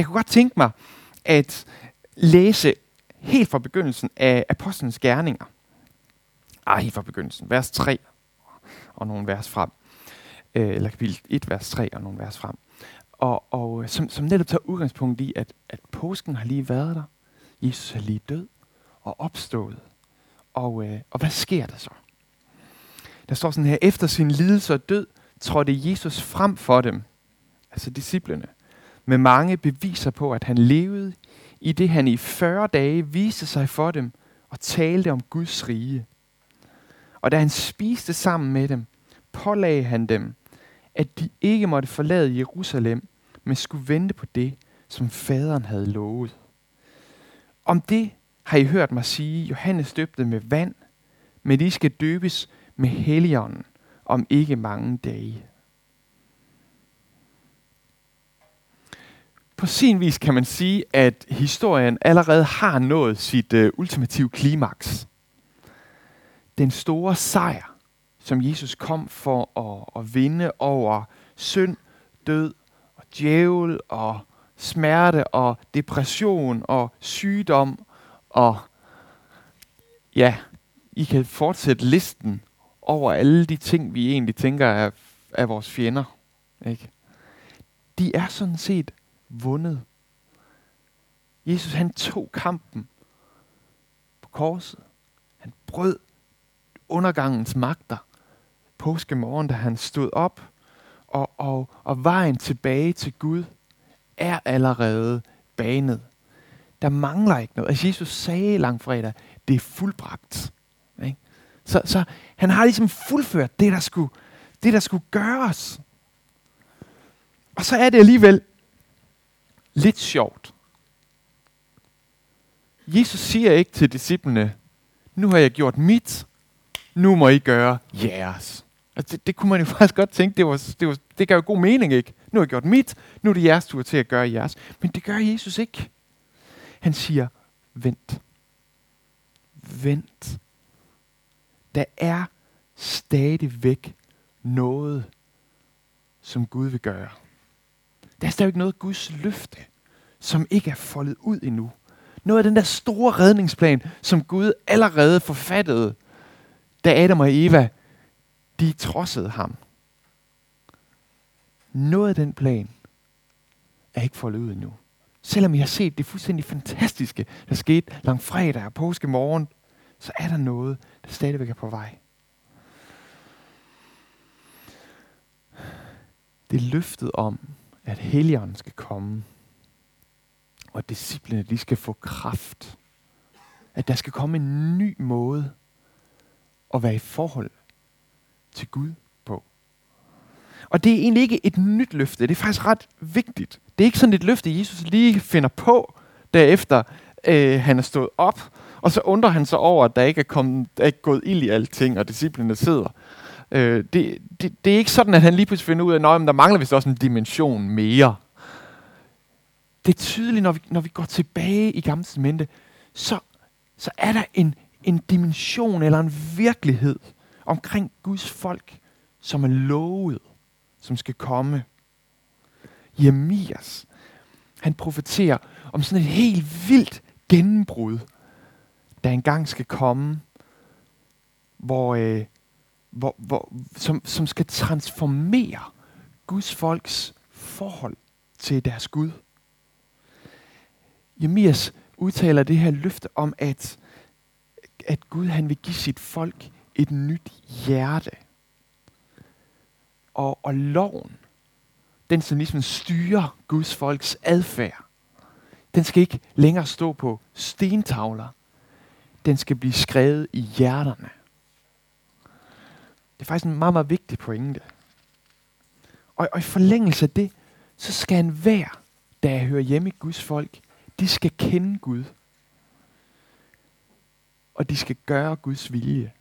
Jeg kunne godt tænke mig at læse helt fra begyndelsen af Apostlenes Gerninger. Ej, helt fra begyndelsen. Vers 3 og nogle vers frem. Øh, eller kapitel 1, vers 3 og nogle vers frem. Og, og øh, som, som netop tager udgangspunkt i, at, at påsken har lige været der. Jesus er lige død og opstået. Og, øh, og hvad sker der så? Der står sådan her, efter sin lidelse og død, trådte Jesus frem for dem, altså disciplene, med mange beviser på, at han levede, i det han i 40 dage viste sig for dem og talte om Guds rige. Og da han spiste sammen med dem, pålagde han dem, at de ikke måtte forlade Jerusalem, men skulle vente på det, som faderen havde lovet. Om det har I hørt mig sige, Johannes døbte med vand, men de skal døbes med helligånden om ikke mange dage. På sin vis kan man sige, at historien allerede har nået sit øh, ultimative klimaks. Den store sejr, som Jesus kom for at, at vinde over synd, død og djævel og smerte og depression og sygdom og ja, I kan fortsætte listen over alle de ting, vi egentlig tænker er, er vores fjender. Ikke? De er sådan set vundet. Jesus han tog kampen på korset. Han brød undergangens magter påskemorgen, da han stod op, og, og, og vejen tilbage til Gud er allerede banet. Der mangler ikke noget. Altså Jesus sagde langfredag, det er fuldbragt. Ikke? Så, så han har ligesom fuldført det, der skulle, det, der skulle gøres. Og så er det alligevel lidt sjovt. Jesus siger ikke til disciplene, nu har jeg gjort mit, nu må I gøre jeres. Altså det, det kunne man jo faktisk godt tænke, det, var, det, var, det gav jo god mening, ikke? Nu har jeg gjort mit, nu er det jeres tur til at gøre jeres. Men det gør Jesus ikke. Han siger, vent. Vent. Der er stadigvæk noget, som Gud vil gøre. Der er stadigvæk noget Guds løfte, som ikke er foldet ud endnu. Noget af den der store redningsplan, som Gud allerede forfattede, da Adam og Eva, de trodsede ham. Noget af den plan er ikke foldet ud endnu. Selvom I har set det fuldstændig fantastiske, der skete langfredag og påske morgen, så er der noget, der stadigvæk er på vej. Det er løftet om, at Helligånden skal komme, og disciplene de skal få kraft. At der skal komme en ny måde at være i forhold til Gud på. Og det er egentlig ikke et nyt løfte. Det er faktisk ret vigtigt. Det er ikke sådan et løfte, Jesus lige finder på, derefter øh, han er stået op, og så undrer han sig over, at der ikke er, kommet, der er ikke gået ild i alting, og disciplene sidder. Øh, det, det, det er ikke sådan, at han lige pludselig finder ud af, at der mangler vist også en dimension mere. Det er tydeligt, når vi, når vi går tilbage i gamle Testamente, så, så er der en, en dimension eller en virkelighed omkring Guds folk, som er lovet, som skal komme. Jeremias, han profeterer om sådan et helt vildt gennembrud, der engang skal komme, hvor, øh, hvor, hvor, som, som skal transformere Guds folks forhold til deres Gud. Jeremias udtaler det her løfte om, at, at Gud han vil give sit folk et nyt hjerte. Og, og loven, den som ligesom styrer Guds folks adfærd, den skal ikke længere stå på stentavler. Den skal blive skrevet i hjerterne. Det er faktisk en meget, meget vigtig pointe. Og, og i forlængelse af det, så skal en hver, der hører hjemme i Guds folk, de skal kende Gud. Og de skal gøre Guds vilje.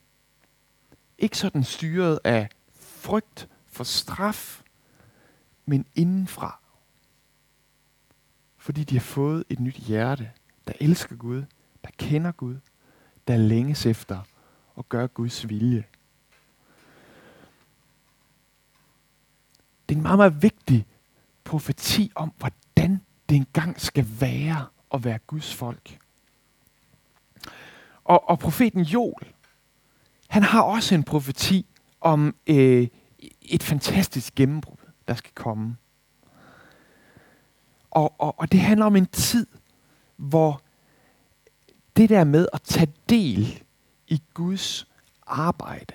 Ikke sådan styret af frygt for straf, men indenfra. Fordi de har fået et nyt hjerte, der elsker Gud, der kender Gud, der længes efter at gøre Guds vilje. Det er en meget, meget vigtig profeti om, hvordan det engang skal være at være Guds folk. Og, og profeten Joel, han har også en profeti om øh, et fantastisk gennembrud, der skal komme. Og, og, og det handler om en tid, hvor det der med at tage del i Guds arbejde,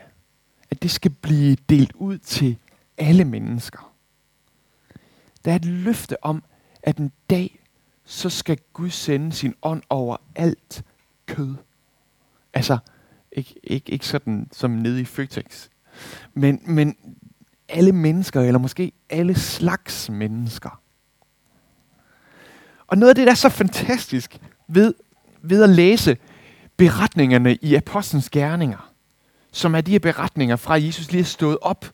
at det skal blive delt ud til alle mennesker. Der er et løfte om, at en dag, så skal Gud sende sin ånd over alt kød. Altså, ikke, ikke, ikke sådan som nede i Føtex, men, men alle mennesker, eller måske alle slags mennesker. Og noget af det, der er så fantastisk ved, ved at læse beretningerne i Apostlenes Gerninger, som er de her beretninger fra Jesus lige er stået op,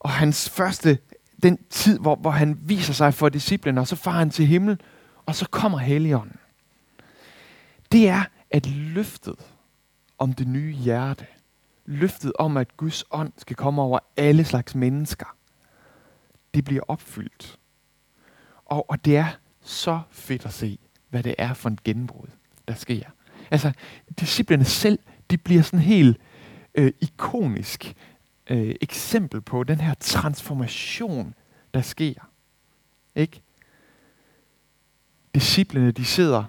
og hans første, den tid, hvor, hvor han viser sig for disciplene, og så farer han til himmel, og så kommer Helligånden. Det er, at løftet om det nye hjerte, løftet om, at Guds ånd skal komme over alle slags mennesker, det bliver opfyldt. Og, og det er så fedt at se, hvad det er for en gennembrud, der sker. Altså, disciplene selv, de bliver sådan helt øh, ikonisk øh, eksempel på den her transformation, der sker. Ikke? Disciplene, de sidder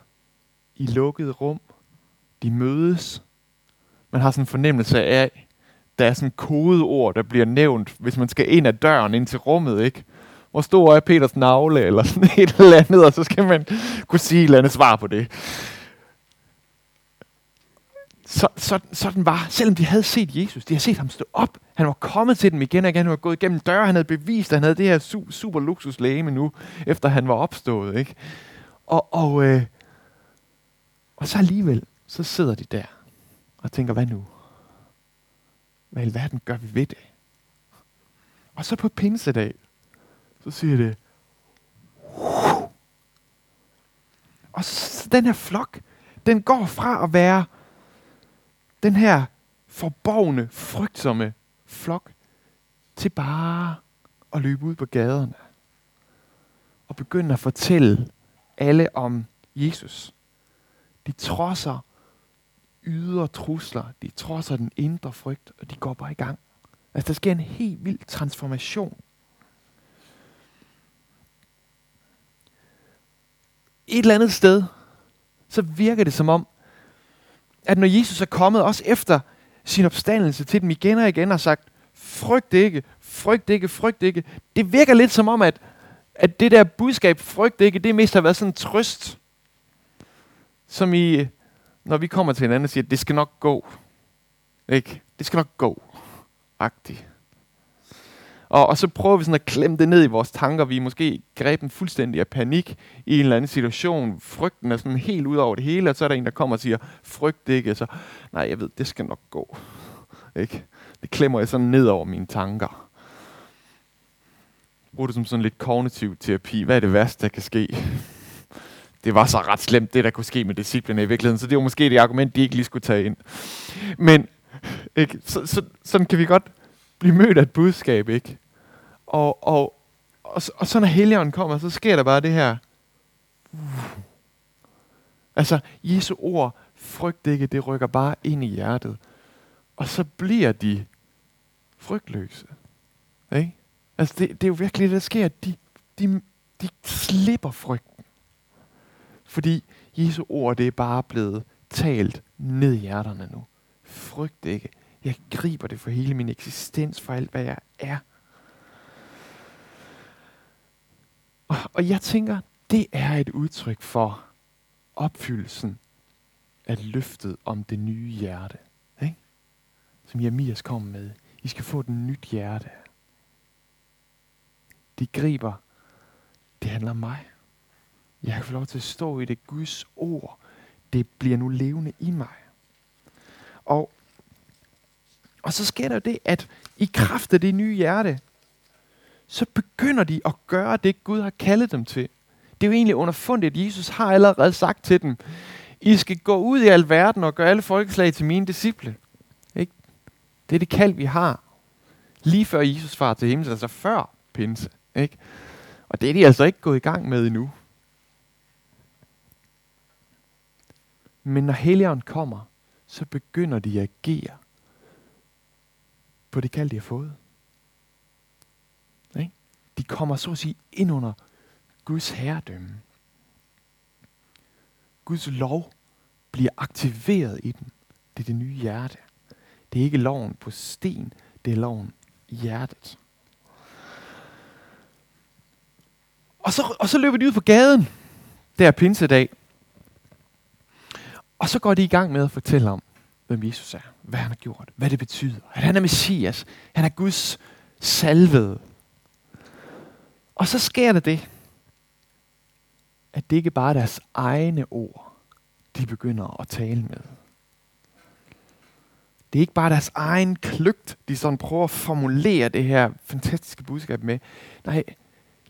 i lukkede rum, de mødes. Man har sådan en fornemmelse af, der er sådan kodeord, der bliver nævnt, hvis man skal ind ad døren ind til rummet, ikke? Hvor stor er Peters navle, eller sådan et eller andet, og så skal man kunne sige et eller andet svar på det. Så, så, sådan var, selvom de havde set Jesus, de havde set ham stå op, han var kommet til dem igen og igen, han var gået igennem døre, han havde bevist, at han havde det her su- super luksuslæge nu, efter han var opstået. Ikke? Og, og, øh, og så alligevel, så sidder de der og tænker, hvad nu? Hvad i alverden gør vi ved det? Og så på pinsedag, så siger det, og så den her flok, den går fra at være den her forborgne, frygtsomme flok, til bare at løbe ud på gaderne og begynde at fortælle alle om Jesus. De trodser ydre trusler, de trodser den indre frygt, og de går bare i gang. Altså, der sker en helt vild transformation. Et eller andet sted, så virker det som om, at når Jesus er kommet, også efter sin opstandelse til dem igen og igen, og sagt, frygt ikke, frygt ikke, frygt ikke. Det virker lidt som om, at, at det der budskab, frygt ikke, det mest har været sådan en trøst, som i, når vi kommer til hinanden og siger, det skal nok gå. Ikke? Det skal nok gå. Agtigt. Og, og så prøver vi sådan at klemme det ned i vores tanker. Vi er måske greben fuldstændig af panik i en eller anden situation. Frygten er sådan helt ud over det hele, og så er der en, der kommer og siger, frygt ikke. Så, nej, jeg ved, det skal nok gå. Ikke? Det klemmer jeg sådan ned over mine tanker. Brug det som sådan lidt kognitiv terapi. Hvad er det værste, der kan ske? Det var så ret slemt, det der kunne ske med disciplene i virkeligheden. Så det var måske det argument, de ikke lige skulle tage ind. Men ikke? Så, så, sådan kan vi godt blive mødt af et budskab, ikke? Og, og, og, og så når Helligånden kommer, så sker der bare det her. Altså, Jesu ord, frygt ikke, det rykker bare ind i hjertet. Og så bliver de frygtløse. Ikke? Altså, det, det er jo virkelig det, der sker. De, de, de slipper frygten. Fordi Jesu ord, det er bare blevet talt ned i hjerterne nu. Frygt ikke. Jeg griber det for hele min eksistens, for alt hvad jeg er. Og, og jeg tænker, det er et udtryk for opfyldelsen af løftet om det nye hjerte. Ikke? Som Jeremias kom med. I skal få et nyt hjerte. De griber, det handler om mig. Jeg kan få lov til at stå i det Guds ord. Det bliver nu levende i mig. Og, og så sker der det, at i kraft af det nye hjerte, så begynder de at gøre det, Gud har kaldet dem til. Det er jo egentlig underfundet, at Jesus har allerede sagt til dem, I skal gå ud i al verden og gøre alle folkeslag til mine disciple. Ikke? Det er det kald, vi har. Lige før Jesus far til himlen, altså før pinse. Ikke? Og det er de altså ikke gået i gang med endnu. Men når Helligånden kommer, så begynder de at agere på det kald, de har fået. Ikke? De kommer så at sige ind under Guds herredømme. Guds lov bliver aktiveret i dem. Det er det nye hjerte. Det er ikke loven på sten, det er loven i hjertet. Og så, og så løber de ud på gaden, der pinsedag. Og så går de i gang med at fortælle om, hvem Jesus er, hvad han har gjort, hvad det betyder. At han er Messias, han er Guds salvede. Og så sker der det, at det ikke bare er deres egne ord, de begynder at tale med. Det er ikke bare deres egen kløgt, de sådan prøver at formulere det her fantastiske budskab med. Nej,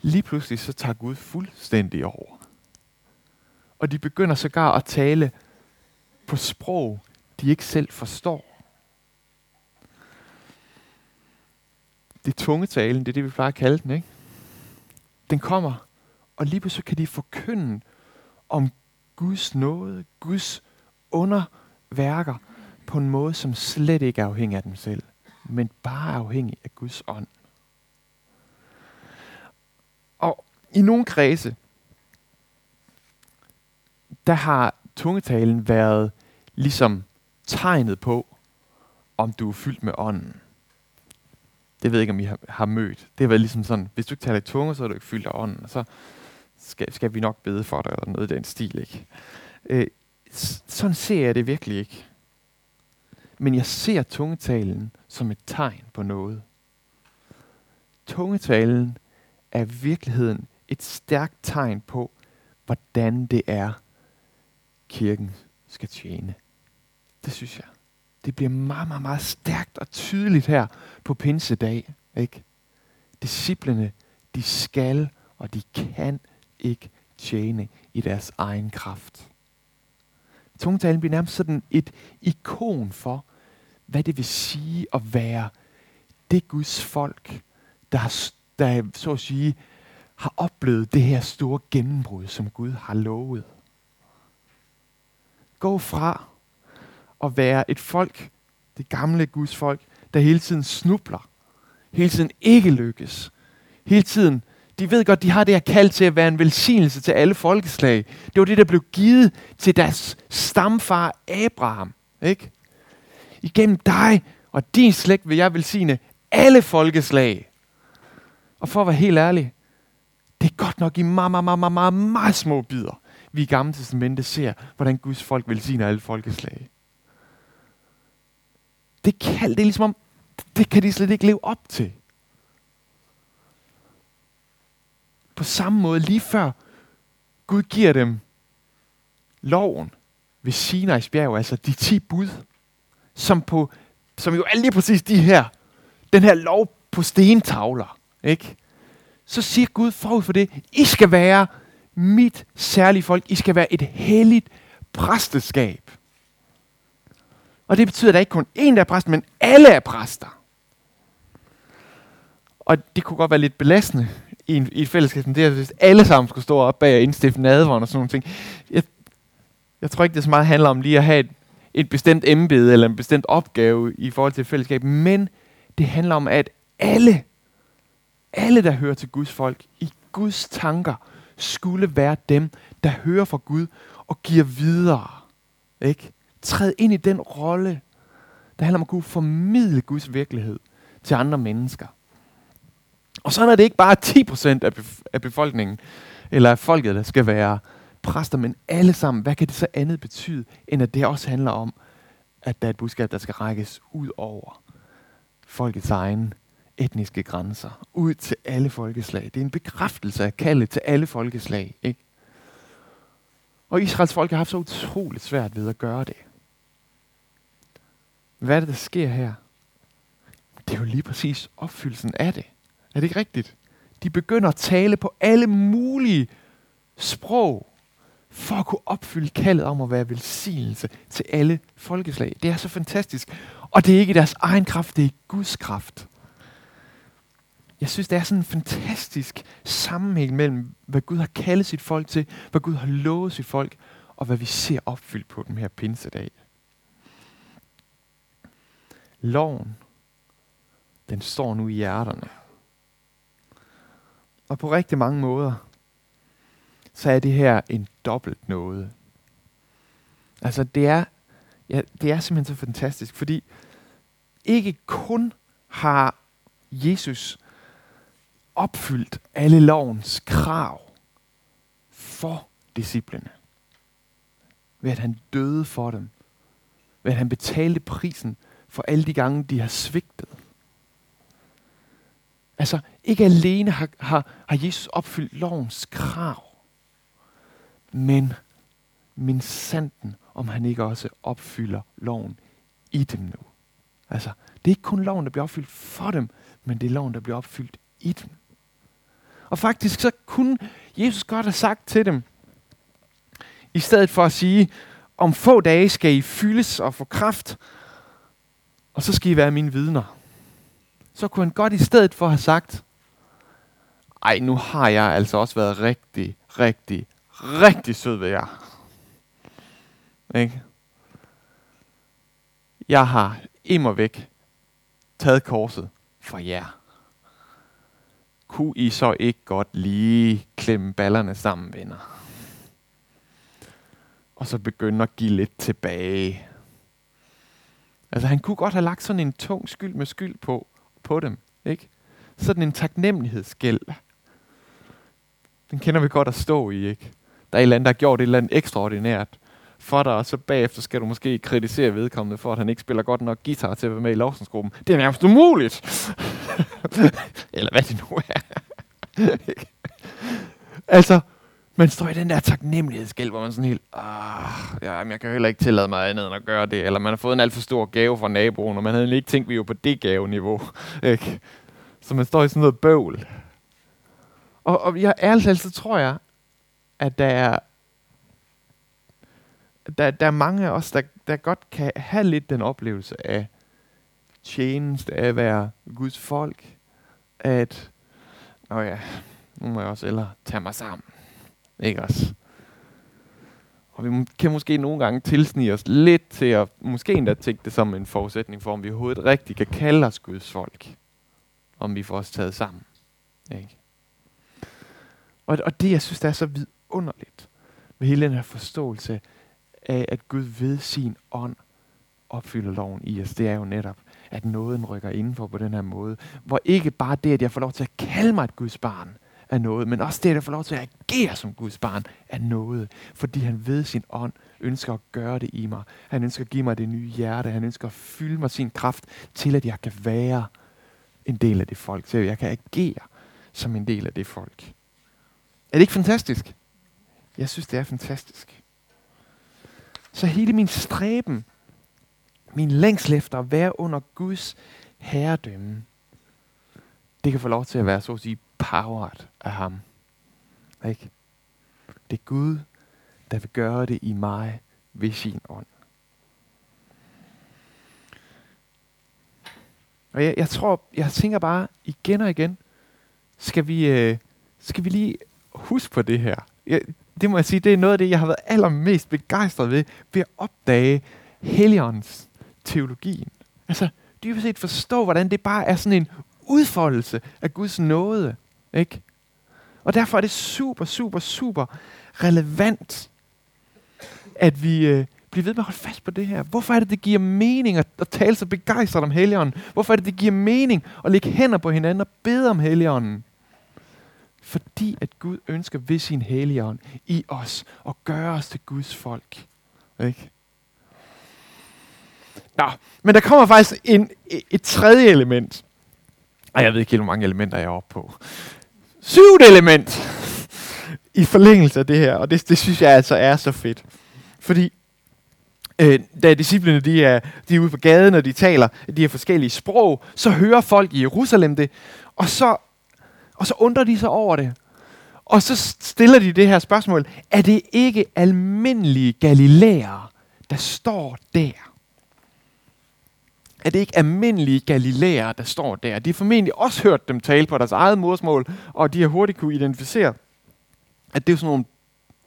lige pludselig så tager Gud fuldstændig over. Og de begynder sågar at tale på sprog, de ikke selv forstår. Det er tungetalen, det er det, vi plejer at kalde den, ikke? Den kommer, og lige pludselig kan de forkynde om Guds nåde, Guds underværker, på en måde, som slet ikke er afhængig af dem selv, men bare er afhængig af Guds ånd. Og i nogle kredse, der har tungetalen været ligesom tegnet på, om du er fyldt med ånden. Det ved jeg ikke, om I har, har mødt. Det har været ligesom sådan, hvis du ikke taler i tunge, så er du ikke fyldt af ånden. Og så skal, skal vi nok bede for dig, eller noget i den stil. Ikke? Øh, sådan ser jeg det virkelig ikke. Men jeg ser tungetalen som et tegn på noget. Tungetalen er i virkeligheden et stærkt tegn på, hvordan det er, kirken skal tjene. Det synes jeg. Det bliver meget, meget, meget stærkt og tydeligt her på pinsedag. Ikke? Disciplene, de skal og de kan ikke tjene i deres egen kraft. Tungtalen bliver nærmest sådan et ikon for, hvad det vil sige at være det Guds folk, der, har, der så at sige, har oplevet det her store gennembrud, som Gud har lovet. Gå fra at være et folk, det gamle Guds folk, der hele tiden snubler, hele tiden ikke lykkes, hele tiden de ved godt, de har det her kald til at være en velsignelse til alle folkeslag. Det var det, der blev givet til deres stamfar Abraham. Ikke? Igennem dig og din slægt vil jeg velsigne alle folkeslag. Og for at være helt ærlig, det er godt nok i meget, meget, meget, meget, meget, meget små bidder, vi i Gamle Testamente ser, hvordan Guds folk velsigner alle folkeslag. Det kald, det er ligesom om, det kan de slet ikke leve op til. På samme måde, lige før Gud giver dem loven ved Sinai's bjerg, altså de ti bud, som, på, som jo er lige præcis de her, den her lov på stentavler, ikke? Så siger Gud forud for det, I skal være mit særlige folk. I skal være et helligt præsteskab. Og det betyder, at der ikke kun én, der er præst, men alle er præster. Og det kunne godt være lidt belastende i, en, i et fællesskab det er, hvis alle sammen skulle stå op bag og indstifte nadvånd og sådan nogle ting. Jeg, jeg tror ikke, det så meget handler om lige at have et, et bestemt embede eller en bestemt opgave i forhold til et fællesskab, men det handler om, at alle, alle, der hører til Guds folk, i Guds tanker, skulle være dem, der hører fra Gud og giver videre. Ikke? Træd ind i den rolle, der handler om at kunne formidle Guds virkelighed til andre mennesker. Og så er det ikke bare 10% af, bef- af befolkningen, eller af folket, der skal være præster, men alle sammen. Hvad kan det så andet betyde, end at det også handler om, at der er et budskab, der skal rækkes ud over folkets egen etniske grænser, ud til alle folkeslag. Det er en bekræftelse af kaldet til alle folkeslag. Ikke? Og Israels folk har haft så utroligt svært ved at gøre det. Hvad er det, der sker her? Det er jo lige præcis opfyldelsen af det. Er det ikke rigtigt? De begynder at tale på alle mulige sprog, for at kunne opfylde kaldet om at være velsignelse til alle folkeslag. Det er så fantastisk. Og det er ikke deres egen kraft, det er Guds kraft. jeg synes, det er sådan en fantastisk sammenhæng mellem, hvad Gud har kaldet sit folk til, hvad Gud har lovet sit folk, og hvad vi ser opfyldt på den her pinsedag. Loven, den står nu i hjerterne. Og på rigtig mange måder, så er det her en dobbelt noget. Altså det er, ja, det er simpelthen så fantastisk, fordi ikke kun har Jesus opfyldt alle lovens krav for disciplene. Ved at han døde for dem. Ved at han betalte prisen for alle de gange, de har svigtet. Altså, ikke alene har, har, har Jesus opfyldt lovens krav, men min sanden, om han ikke også opfylder loven i dem nu. Altså, det er ikke kun loven, der bliver opfyldt for dem, men det er loven, der bliver opfyldt i dem. Og faktisk så kunne Jesus godt have sagt til dem, i stedet for at sige, om få dage skal I fyldes og få kraft, og så skal I være mine vidner. Så kunne han godt i stedet for have sagt, ej, nu har jeg altså også været rigtig, rigtig, rigtig sød ved jer. Ikke? Jeg har immer væk taget korset for jer. Kunne I så ikke godt lige klemme ballerne sammen, venner? Og så begynde at give lidt tilbage. Altså han kunne godt have lagt sådan en tung skyld med skyld på, på dem. Ikke? Sådan en taknemmelighedsgæld. Den kender vi godt at stå i, ikke? Der er et eller andet, der har gjort et eller andet ekstraordinært for dig, og så bagefter skal du måske kritisere vedkommende for, at han ikke spiller godt nok guitar til at være med i lovsensgruppen. Det er nærmest umuligt! eller hvad det nu er. altså, man står i den der taknemmelighedsgæld, hvor man sådan helt, ah, ja, men jeg kan heller ikke tillade mig andet end at gøre det, eller man har fået en alt for stor gave fra naboen, og man havde ikke tænkt, at vi var på det gaveniveau. Ikke? Så man står i sådan noget bøvl. Og, og jeg ærligt talt, så tror jeg, at der er, der, der er mange af os, der, der godt kan have lidt den oplevelse af tjeneste, af at være Guds folk, at, åh ja, nu må jeg også eller tage mig sammen. Ikke også? Og vi kan måske nogle gange tilsnige os lidt til at måske endda tænke det som en forudsætning for, om vi overhovedet rigtigt kan kalde os Guds folk. Om vi får os taget sammen. Ikke? Og, og det, jeg synes, der er så vidunderligt ved hele den her forståelse af, at Gud ved sin ånd opfylder loven i os, det er jo netop, at nåden rykker indenfor på den her måde. Hvor ikke bare det, at jeg får lov til at kalde mig et Guds barn, er noget, men også det, at få lov til at agere som Guds barn, er noget. Fordi han ved sin ånd ønsker at gøre det i mig. Han ønsker at give mig det nye hjerte. Han ønsker at fylde mig sin kraft til, at jeg kan være en del af det folk. Så jeg kan agere som en del af det folk. Er det ikke fantastisk? Jeg synes, det er fantastisk. Så hele min stræben, min længsel efter at være under Guds herredømme, det kan få lov til at være så at sige empowered af ham. Ikke? Det er Gud, der vil gøre det i mig ved sin ånd. Og jeg, jeg tror, jeg tænker bare igen og igen, skal vi, øh, skal vi lige huske på det her. Jeg, det må jeg sige, det er noget af det, jeg har været allermest begejstret ved, ved at opdage Helligåndens teologien. Altså, dybest set forstå, hvordan det bare er sådan en udfoldelse af Guds nåde. Ikke? Og derfor er det super, super, super relevant, at vi øh, bliver ved med at holde fast på det her. Hvorfor er det, det giver mening at, at tale så begejstret om Helligånden? Hvorfor er det, det giver mening at lægge hænder på hinanden og bede om Helligånden? Fordi at Gud ønsker ved sin Helligånd i os at gøre os til Guds folk. Ikke? Nå, men der kommer faktisk en, et tredje element. Ej, jeg ved ikke helt, hvor mange elementer jeg er oppe på. Syvende element i forlængelse af det her, og det, det synes jeg altså er så fedt. Fordi øh, da disciplene de er, de er ude på gaden, og de taler de her forskellige sprog, så hører folk i Jerusalem det, og så, og så undrer de sig over det. Og så stiller de det her spørgsmål, er det ikke almindelige galilæere, der står der? Er det ikke almindelige galilæer, der står der. De har formentlig også hørt dem tale på deres eget modersmål, og de har hurtigt kunne identificere, at det er sådan nogle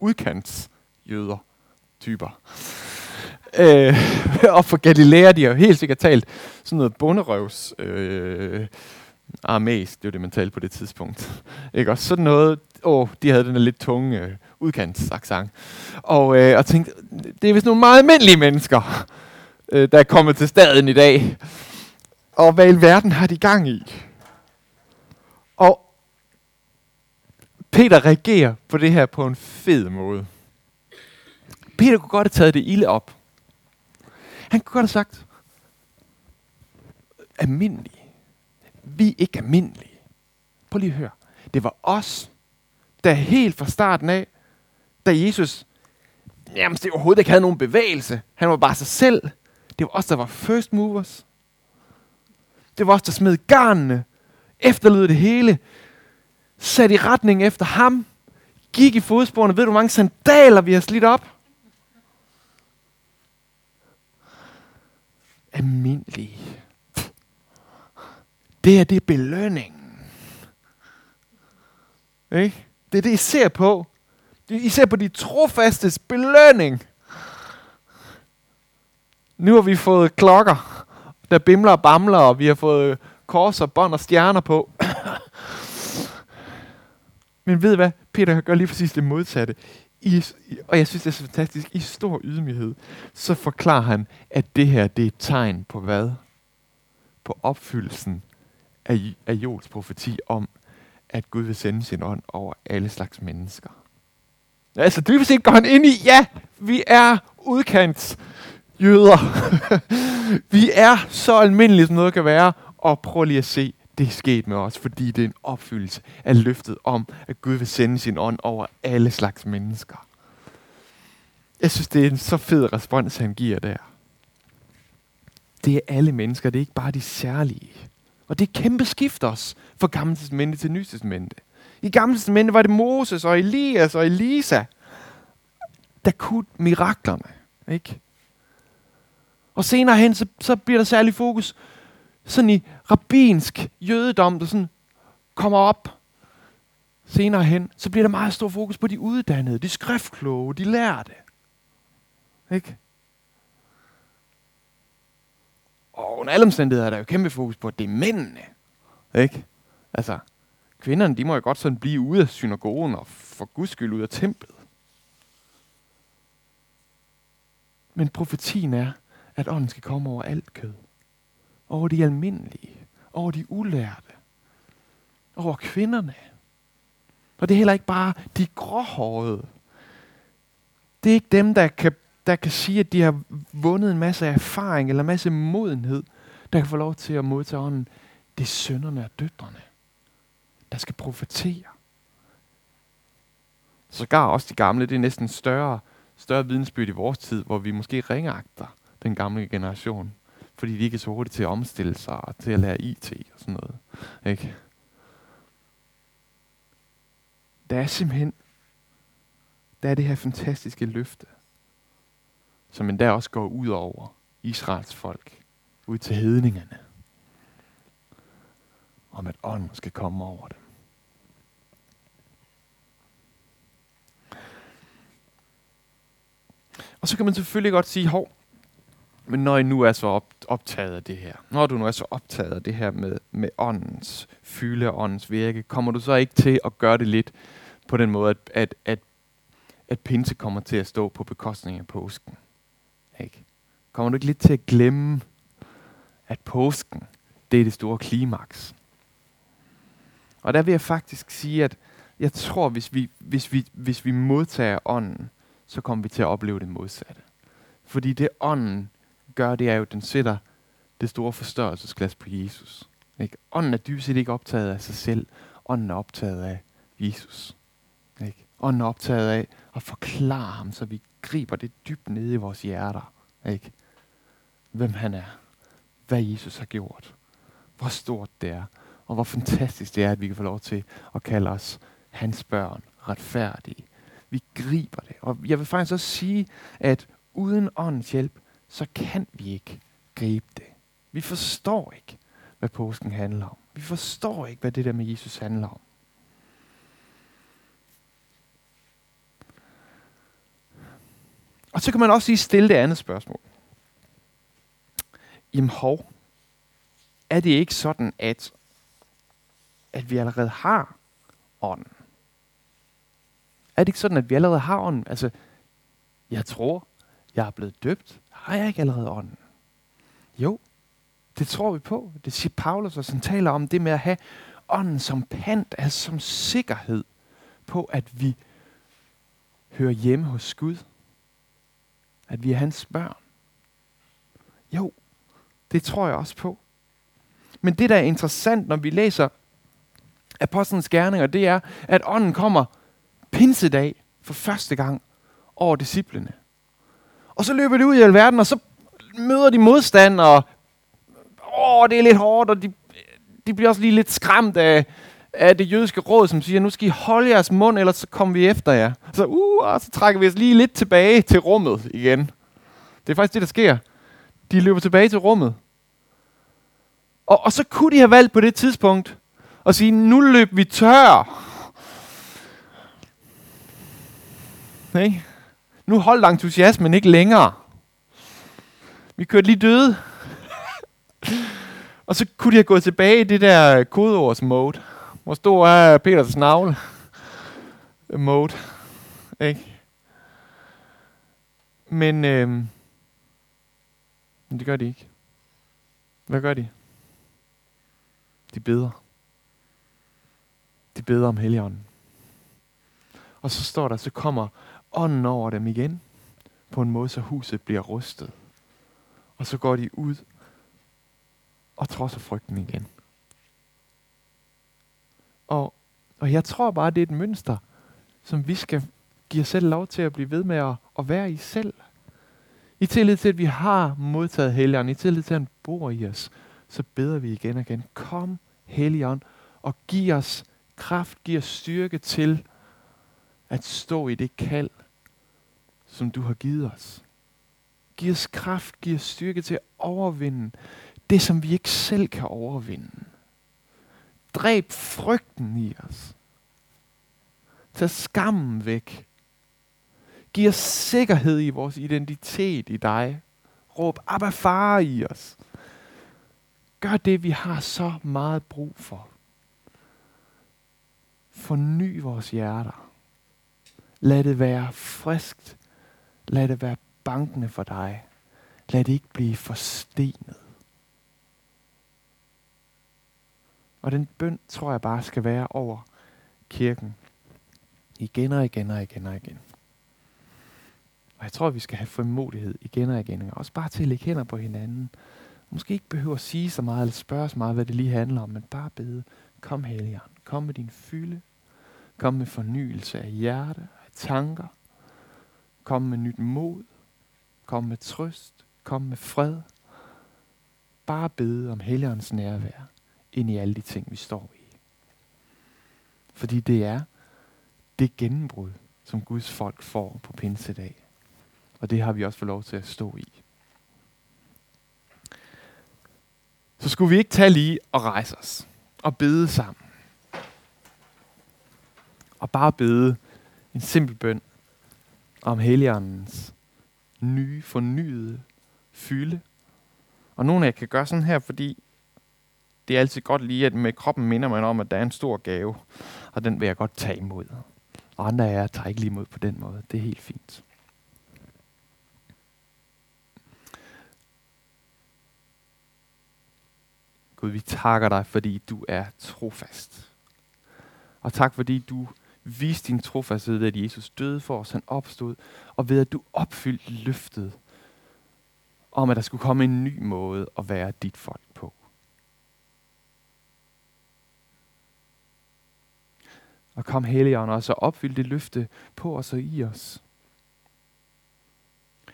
udkantsjøder typer. Øh, og for Galilea, de har helt sikkert talt sådan noget bunderøvs øh, armæs, det var det, man talte på det tidspunkt. Ikke? Og sådan noget, åh, de havde den der lidt tunge øh, udkantsaksang. Og, øh, og tænkte, det er vist nogle meget almindelige mennesker, øh, der er kommet til staden i dag. Og hvad i verden har de gang i? Og Peter reagerer på det her på en fed måde. Peter kunne godt have taget det ilde op. Han kunne godt have sagt, almindelige. Vi er ikke almindelige. Prøv lige at høre. Det var os, der helt fra starten af, da Jesus jamen, det overhovedet ikke havde nogen bevægelse. Han var bare sig selv. Det var os, der var first movers. Det var os, der smed garnene, efterlod det hele, satte i retning efter ham, gik i fodsporene. Ved du, hvor mange sandaler vi har slidt op? Almindelige. Det er det belønningen. Ikke? Det er det, I ser på. I ser på de trofastes belønning. Nu har vi fået klokker, der bimler og bamler, og vi har fået øh, kors og bånd og stjerner på. Men ved hvad? Peter gør lige præcis det modsatte. I, og jeg synes, det er så fantastisk. I stor ydmyghed, så forklarer han, at det her, det er et tegn på hvad? På opfyldelsen af, af Jols profeti om, at Gud vil sende sin ånd over alle slags mennesker. Altså dybest set går han ind i, ja, vi er udkants jøder. vi er så almindelige, som noget kan være, og prøv lige at se, det er sket med os, fordi det er en opfyldelse af løftet om, at Gud vil sende sin ånd over alle slags mennesker. Jeg synes, det er en så fed respons, han giver der. Det er alle mennesker, det er ikke bare de særlige. Og det er kæmpe skift os fra Gamle Testamente til Nye Testamente. I Gamle Testamente var det Moses og Elias og Elisa, der kunne miraklerne. Ikke? Og senere hen, så, så bliver der særlig fokus sådan i rabinsk jødedom, der sådan kommer op senere hen, så bliver der meget stor fokus på de uddannede, de skriftkloge, de lærte. Ikke? Og under alle omstændigheder er der jo kæmpe fokus på, at det er mændene. Ikke? Altså, kvinderne, de må jo godt sådan blive ude af synagogen og for guds skyld ud af templet. Men profetien er, at ånden skal komme over alt kød. Over de almindelige. Over de ulærte. Over kvinderne. Og det er heller ikke bare de gråhårede. Det er ikke dem, der kan, der kan sige, at de har vundet en masse erfaring eller en masse modenhed, der kan få lov til at modtage ånden. Det er sønderne og døtrene, der skal profetere. Sågar også de gamle, det er næsten større, større vidensbyrd i vores tid, hvor vi måske ringagter den gamle generation, fordi de ikke er så hurtige til at omstille sig og til at lære IT og sådan noget. Ikke? Der er simpelthen der er det her fantastiske løfte, som endda også går ud over Israels folk, ud til hedningerne, om at ånden skal komme over dem. Og så kan man selvfølgelig godt sige, hov, men når I nu er så optaget af det her, når du nu er så optaget af det her med, med åndens fylde og åndens virke, kommer du så ikke til at gøre det lidt på den måde, at, at, at, at pinse kommer til at stå på bekostning af påsken? Ikke? Kommer du ikke lidt til at glemme, at påsken, det er det store klimaks? Og der vil jeg faktisk sige, at jeg tror, hvis vi, hvis vi, hvis vi modtager ånden, så kommer vi til at opleve det modsatte. Fordi det ånden gør, det er jo, at den sætter det store forstørrelsesglas på Jesus. Ikke? Ånden er dybest set ikke optaget af sig selv. Ånden er optaget af Jesus. Ikke? Ånden er optaget af at forklare ham, så vi griber det dybt nede i vores hjerter. Ikke? Hvem han er. Hvad Jesus har gjort. Hvor stort det er. Og hvor fantastisk det er, at vi kan få lov til at kalde os hans børn, retfærdige. Vi griber det. Og jeg vil faktisk også sige, at uden åndens hjælp, så kan vi ikke gribe det. Vi forstår ikke, hvad påsken handler om. Vi forstår ikke, hvad det der med Jesus handler om. Og så kan man også lige stille det andet spørgsmål. Jamen hov, er det ikke sådan, at, at vi allerede har ånden? Er det ikke sådan, at vi allerede har ånden? Altså, jeg tror, jeg er blevet døbt. Har jeg ikke allerede ånden? Jo, det tror vi på. Det siger Paulus, og han taler om det med at have ånden som pant, altså som sikkerhed på, at vi hører hjemme hos Gud. At vi er hans børn. Jo, det tror jeg også på. Men det, der er interessant, når vi læser Apostlenes Gerninger, det er, at ånden kommer pinsedag for første gang over disciplene. Og så løber de ud i alverden, og så møder de modstand, og åh, det er lidt hårdt, og de, de bliver også lige lidt skræmt af, af det jødiske råd, som siger, nu skal I holde jeres mund, ellers så kommer vi efter jer. Så, uh, og så trækker vi os lige lidt tilbage til rummet igen. Det er faktisk det, der sker. De løber tilbage til rummet. Og, og så kunne de have valgt på det tidspunkt at sige, nu løb vi tør. Nej. Nu holdt entusiasmen ikke længere. Vi kørte lige døde. og så kunne de have gået tilbage i det der kodeords mode. Hvor stor er Peters navle? Mode. Ikke? Men, øh, men det gør de ikke. Hvad gør de? De beder. De beder om Helligånden. Og så står der, så kommer ånden over dem igen, på en måde, så huset bliver rustet. Og så går de ud og trodser frygten igen. Og, og jeg tror bare, det er et mønster, som vi skal give os selv lov til at blive ved med at, at være i selv. I tillid til, at vi har modtaget Helligånden, i tillid til, at han bor i os, så beder vi igen og igen. Kom, Helligånd, og giv os kraft, giv os styrke til at stå i det kald, som du har givet os. Giv os kraft, giv os styrke til at overvinde det, som vi ikke selv kan overvinde. Dræb frygten i os. Tag skammen væk. Giv os sikkerhed i vores identitet i dig. Råb Abba far i os. Gør det, vi har så meget brug for. Forny vores hjerter. Lad det være friskt. Lad det være bankende for dig. Lad det ikke blive forstenet. Og den bøn tror jeg bare skal være over kirken. Igen og igen og igen og igen. Og jeg tror, vi skal have frimodighed igen og igen. Også bare til at lægge hænder på hinanden. Måske ikke behøver at sige så meget, eller spørge så meget, hvad det lige handler om, men bare bede. Kom, Helligånd. Kom med din fylde. Kom med fornyelse af hjerte, tanker. Kom med nyt mod. Kom med trøst. Kom med fred. Bare bede om Helligåndens nærvær ind i alle de ting, vi står i. Fordi det er det gennembrud, som Guds folk får på pinsedag. Og det har vi også fået lov til at stå i. Så skulle vi ikke tage lige og rejse os og bede sammen. Og bare bede en simpel bøn om Helligåndens nye, fornyede fylde. Og nogle af jer kan gøre sådan her, fordi det er altid godt lige, at med kroppen minder man om, at der er en stor gave, og den vil jeg godt tage imod. Og andre af jer tager ikke lige imod på den måde. Det er helt fint. Gud, vi takker dig, fordi du er trofast. Og tak, fordi du Vis din trofasthed ved, at Jesus døde for os, han opstod, og ved, at du opfyldte løftet om, at der skulle komme en ny måde at være dit folk på. Og kom Helligånd og så opfyld det løfte på os og i os.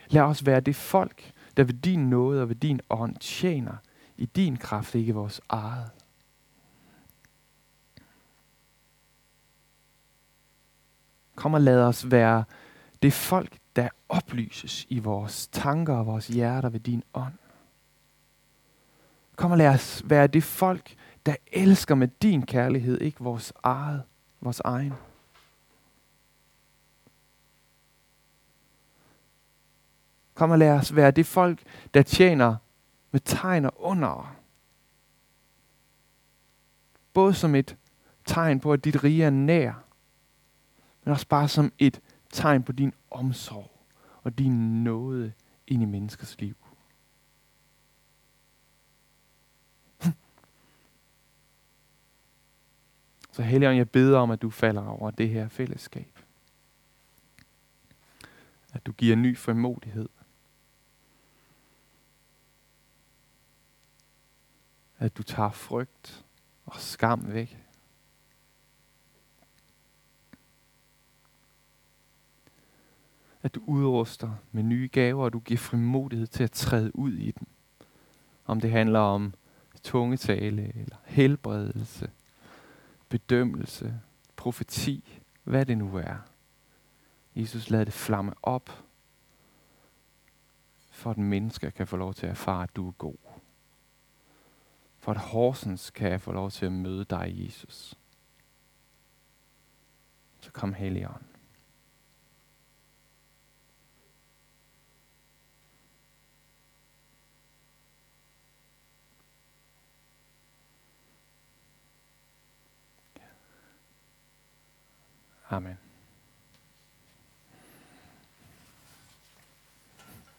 Lad os være det folk, der ved din nåde og ved din ånd tjener i din kraft, ikke vores eget. Kom og lad os være det folk, der oplyses i vores tanker og vores hjerter ved din ånd. Kom og lad os være det folk, der elsker med din kærlighed, ikke vores eget, vores egen. Kom og lad os være det folk, der tjener med tegn og under. Både som et tegn på, at dit rige er nær, men også bare som et tegn på din omsorg og din nåde ind i menneskers liv. Så Helligånd, jeg beder om, at du falder over det her fællesskab. At du giver ny frimodighed. At du tager frygt og skam væk. At du udruster med nye gaver, og du giver frimodighed til at træde ud i dem. Om det handler om tungetale, eller helbredelse, bedømmelse, profeti, hvad det nu er. Jesus lader det flamme op, for at mennesker kan få lov til at erfare, at du er god. For at Horsens kan få lov til at møde dig, Jesus. Så kom Helligånd. Amen.